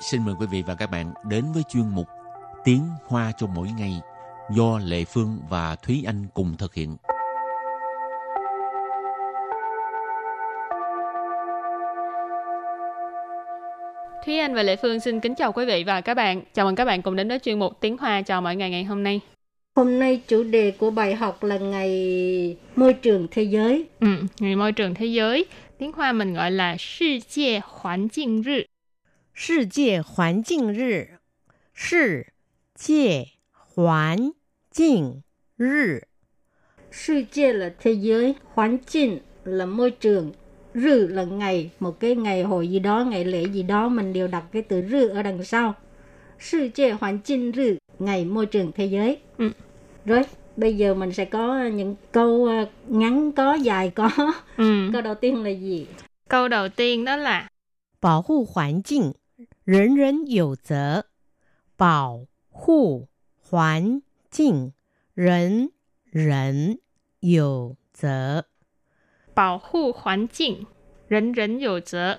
xin mời quý vị và các bạn đến với chuyên mục Tiếng Hoa cho mỗi ngày do Lệ Phương và Thúy Anh cùng thực hiện. Thúy Anh và Lệ Phương xin kính chào quý vị và các bạn. Chào mừng các bạn cùng đến với chuyên mục Tiếng Hoa chào mỗi ngày ngày hôm nay. Hôm nay chủ đề của bài học là ngày môi trường thế giới. Ừ, ngày môi trường thế giới. Tiếng Hoa mình gọi là世界环境日。 世界环境日，世界环境日。 世界là thế giới, hoàn cảnh là môi trường, rư là ngày, một cái ngày hội gì đó, ngày lễ gì đó mình đều đặt cái từ rư ở đằng sau.世界环境日, ngày môi trường thế giới. Ừ. Rồi, bây giờ mình sẽ có những câu ờ, ngắn có, dài có. Ừ. Câu đầu tiên là gì? Câu đầu tiên đó là 保护环境， 人人有责。保护环境，人人有责。 bảo hộ hoàn cảnh,人人有责.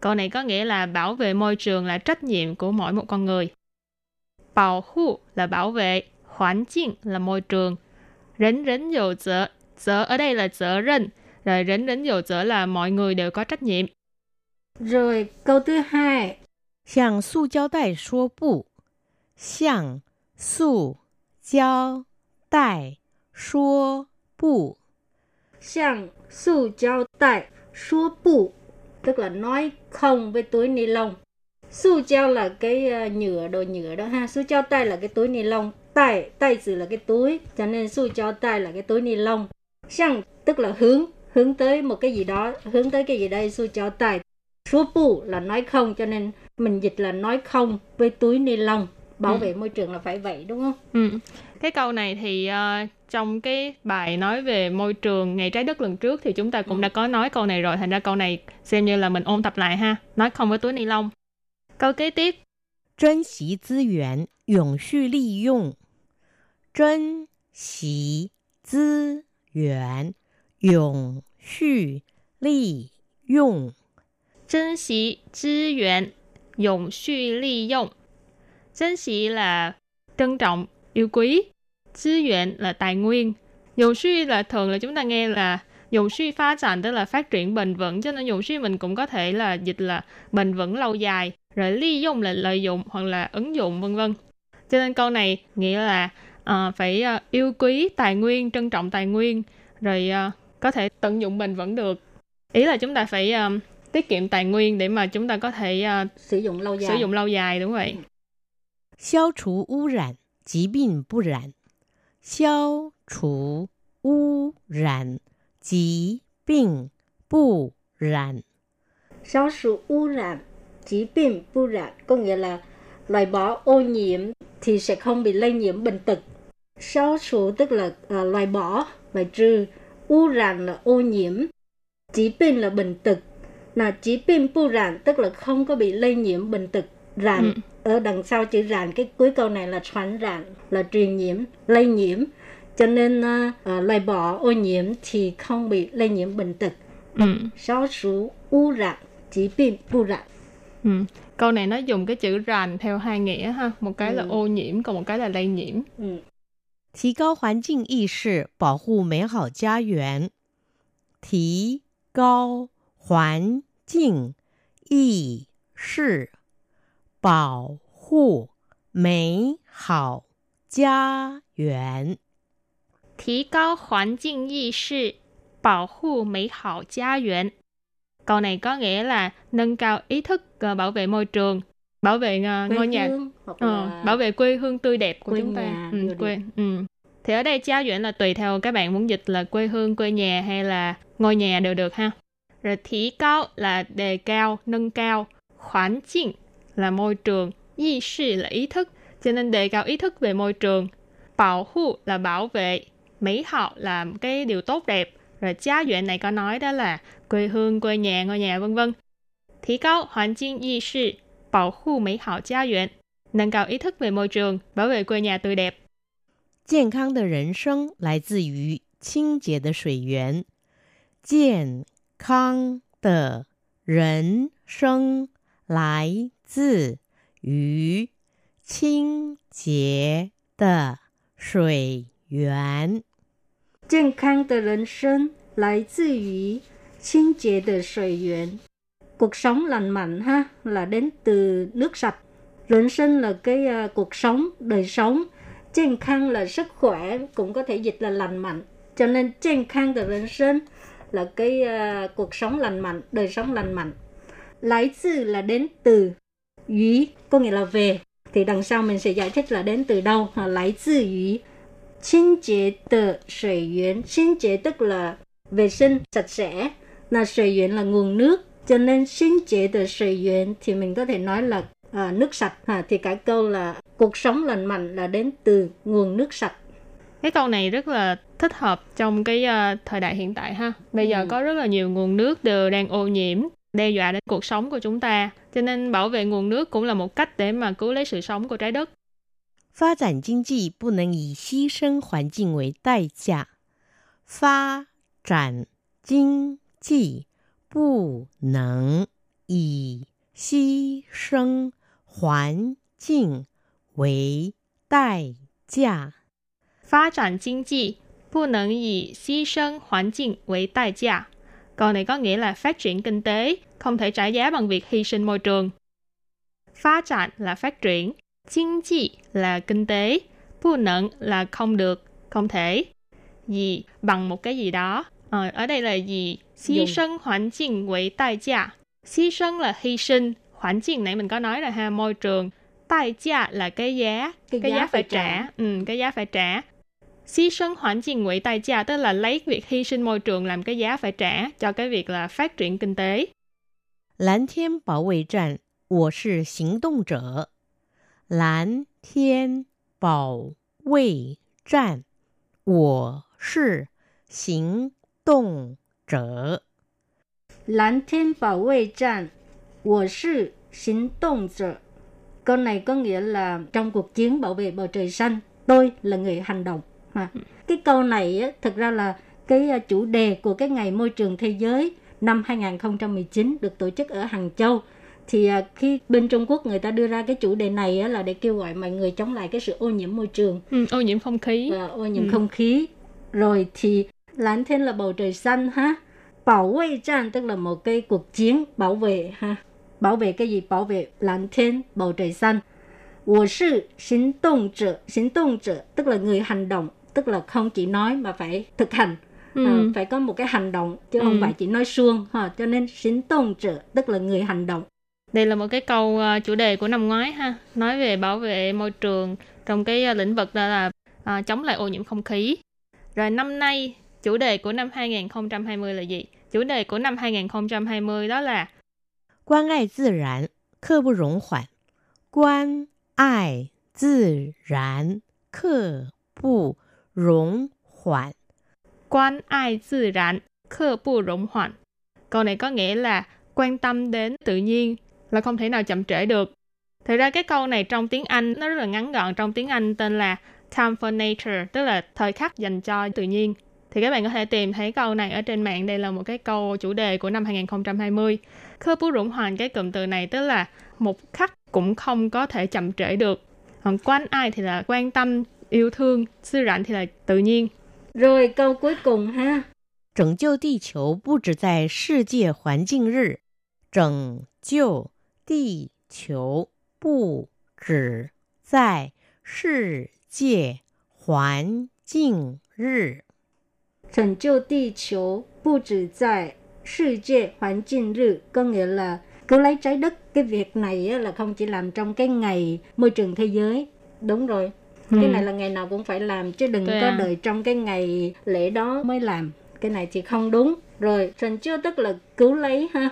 Câu này có nghĩa là bảo vệ môi trường là trách nhiệm của mỗi một con người. Bảo hộ là bảo vệ, hoàn cảnh là môi trường.人人有责,责ở đây là 责任, rồi 人人有责 là mọi người đều có trách nhiệm. Rồi, câu thứ hai, 向塑胶袋说不，向塑胶袋说不。 sang su giao tại số bù tức là nói không với túi ni lông su giao là cái ờ, nhựa đồ nhựa đó ha su giao tay là cái túi ni lông tay tay từ là cái túi cho nên su giao tay là cái túi ni lông sang tức là hướng hướng tới một cái gì đó hướng tới cái gì đây su giao tay Số pu là nói không cho nên mình dịch là nói không với túi ni lông bảo ừ. vệ môi trường là phải vậy đúng không? Ừ. Cái câu này thì uh, trong cái bài nói về môi trường ngày trái đất lần trước thì chúng ta cũng ừ. đã có nói câu này rồi thành ra câu này xem như là mình ôn tập lại ha nói không với túi ni lông. Câu kế tiếp. Trân xí tư yuán, yổng xu li dụng. Trân xí tư yuán, yổng xu li dụng. 珍惜资源，永续利用。珍惜là trân trọng, yêu quý. Tư源là tài nguyên. Dụng suy là thường là chúng ta nghe là dụng suy phát triển tức là phát triển bền vững cho nên dụng suy mình cũng có thể là dịch là bền vững lâu dài rồi ly dụng là lợi dụng hoặc là ứng dụng vân vân cho nên câu này nghĩa là ờ, phải ờ, yêu quý tài nguyên trân trọng tài nguyên rồi ờ, có thể tận dụng bền vững được ý là chúng ta phải ờ, tiết kiệm tài nguyên để mà chúng ta có thể ờ, sử dụng lâu dài sử dụng lâu dài đúng vậy 消除污染，疾病不染。消除污染，疾病不染。 Sáu sự污染,疾病不染có nghĩa là loại bỏ ô nhiễm thì sẽ không bị lây nhiễm bệnh tật. Sáu sự tức là à, loại bỏ, loại trừ.污染là ô nhiễm.疾病là bệnh tật. Là疾病不染tức là không có bị lây nhiễm bệnh tật. Rạn Ừ. ở đằng sau chữ rạn cái cuối câu này là传rạn là truyền nhiễm, lây nhiễm. Cho nên à, à, loại bỏ ô nhiễm thì không bị lây nhiễm bệnh tật. ừ. Sáu sự污染, 疾病不染。 Ừ. Câu này nó dùng cái chữ ràn theo hai nghĩa ha. Một cái là Ừ. ô nhiễm, còn một cái là lây nhiễm. 嗯，提高环境意识，保护美好家园。提高环 境意识，保护美好家园。 Thí cao hoàn境意识, bảo hộ mỹ hảo gia园. Câu này có nghĩa là nâng cao ý thức ờ, bảo vệ môi trường, bảo vệ ờ, quê ngôi nhà, hương hoặc ờ, là bảo vệ quê hương tươi đẹp của quê chúng ta. nhà Ừ, đều quê, được. ừ. Thì ở đây gia园là tùy theo các bạn muốn dịch là quê hương, quê nhà hay là ngôi nhà đều được ha. Rồi thí cao là đề cao, nâng cao, hoàn cảnh là môi trường, ý识là ý thức, cho nên đề cao ý thức về môi trường. Bảo hộ là bảo vệ, mỹ hảo là cái điều tốt đẹp. Rồi gia viện này có nói đó là quê hương, quê nhà, ngôi nhà vân vân. Thí cao hoàn cảnh ý识, bảo hộ mỹ hảo gia viện. Nâng cao ý thức về môi trường, bảo vệ quê nhà tươi đẹp. 健康的人生来自于清洁的水源。健 康的人生来自 于清洁的水源。健康的人生来自于清洁的水源. Cuộc sống lành mạnh ha là đến từ nước sạch.人生là cái uh, cuộc sống, đời sống.健康 là sức khỏe, cũng có thể dịch là lành mạnh. Cho nên 健康的人生 là cái uh, cuộc sống lành mạnh đời sống lành mạnh. Lái từ là đến từ ý có nghĩa là về. Thì đằng sau mình sẽ giải thích là đến từ đâu. Hoặc lái từ ý Xin chế tờ sợi yến. Xin chế tức là vệ sinh sạch sẽ. Là sợi yến là nguồn nước. Cho nên xin chế tờ sợi yến thì mình có thể nói là à, nước sạch. À, thì cả câu là cuộc sống lành mạnh là đến từ nguồn nước sạch Cái câu này rất là thích hợp trong cái uh, thời đại hiện tại ha. Bây giờ Ừ. có rất là nhiều nguồn nước đều đang ô nhiễm, đe dọa đến cuộc sống của chúng ta. Cho nên bảo vệ nguồn nước cũng là một cách để mà cứu lấy sự sống của trái đất. 发展经济不能以牺牲环境为代价。发展经济不能以牺牲环境为代价。 Phát triển kinh tế不能以牺牲环境为代价. Câu này có nghĩa là phát triển kinh tế không thể trả giá bằng việc hy sinh môi trường. Phát triển là phát triển, kinh tế là kinh tế, bu nận là không được, không thể. Gì bằng một cái gì đó. Ờ, ở đây là gì? Hy Dùng. sinh hoàn cảnh với代价. Hy sinh là hy sinh, hoàn cảnh nãy mình có nói là ha môi trường.代价là cái giá, Cái cái giá giá phải phải trả. Ừ, cái giá phải trả. Hy sinh hoàn cảnh với代价tức là lấy việc hy sinh môi trường làm cái giá phải trả cho cái việc là phát triển kinh tế. 蓝天保卫战，我是行动者。蓝天保卫战，我是行动者。 Lãnh thiên bảo vệ战, 我是行动者. Câu này có nghĩa là trong cuộc chiến bảo vệ bầu trời xanh, tôi là người hành động. Ha. Cái câu này á, thực ra là cái à, chủ đề của cái ngày môi trường thế giới năm 2019 được tổ chức ở Hàng Châu. Thì à, khi bên Trung Quốc người ta đưa ra cái chủ đề này á, là để kêu gọi mọi người chống lại cái sự ô nhiễm môi trường Ừ, ô nhiễm không khí. và ô nhiễm Ừ. không khí. Rồi thì lãnh thiên là bầu trời xanh ha. Bảo vệ战 tức là một cái cuộc chiến bảo vệ ha. Bảo vệ cái gì? Bảo vệ lãnh thiên, bầu trời xanh. 我是行动者，行动者 tức là người hành động, tức là không chỉ nói mà phải thực hành ừ. à, phải có một cái hành động chứ ừ. không phải chỉ nói suông ha cho nên xin tôn trợ tức là người hành động đây là một cái câu ờ, chủ đề của năm ngoái ha nói về bảo vệ môi trường trong cái ờ, lĩnh vực đó là à, chống lại ô nhiễm không khí rồi năm nay chủ đề của năm 2020 là gì chủ đề của năm 2020 đó là quan ngại tự nhiên, khơ bù rộng hoàn. Quan ai tự nhiên, khơ bù 容缓. Quan ai tự rãn, khơ bu rộng hoạn. Câu này có nghĩa là quan tâm đến tự nhiên là không thể nào chậm trễ được. Thật ra cái câu này trong tiếng Anh nó rất là ngắn gọn trong tiếng Anh tên là time for nature, tức là thời khắc dành cho tự nhiên. Thì các bạn có thể tìm thấy câu này ở trên mạng. Đây là một cái câu chủ đề của năm 2020. Khơ bú rụng hoàn cái cụm từ này tức là một khắc cũng không có thể chậm trễ được. Còn quanh ai thì là quan tâm yêu thương, sư rảnh thì là tự nhiên. Rồi câu cuối cùng ha. 拯救地球不只在世界环境日，拯救地球不只在世界环境日。 Thành tựu địa球不只在世界环境日 có nghĩa là cứu lấy trái đất cái việc này á, là không chỉ làm trong cái ngày môi trường thế giới đúng rồi cái Ừ. này là ngày nào cũng phải làm chứ đừng对có à. đợi trong cái ngày lễ đó mới làm cái này thì không đúng rồi thành tựu tức là cứu lấy ha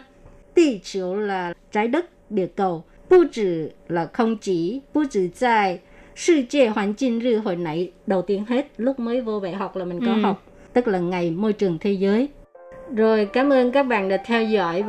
địa球 là trái đất địa cầu 不止 là không chỉ 不止在世界环境日 hồi nãy đầu tiên hết lúc mới vô đại học là mình có Ừ. học tức là ngày môi trường thế giới rồi cảm ơn các bạn đã theo dõi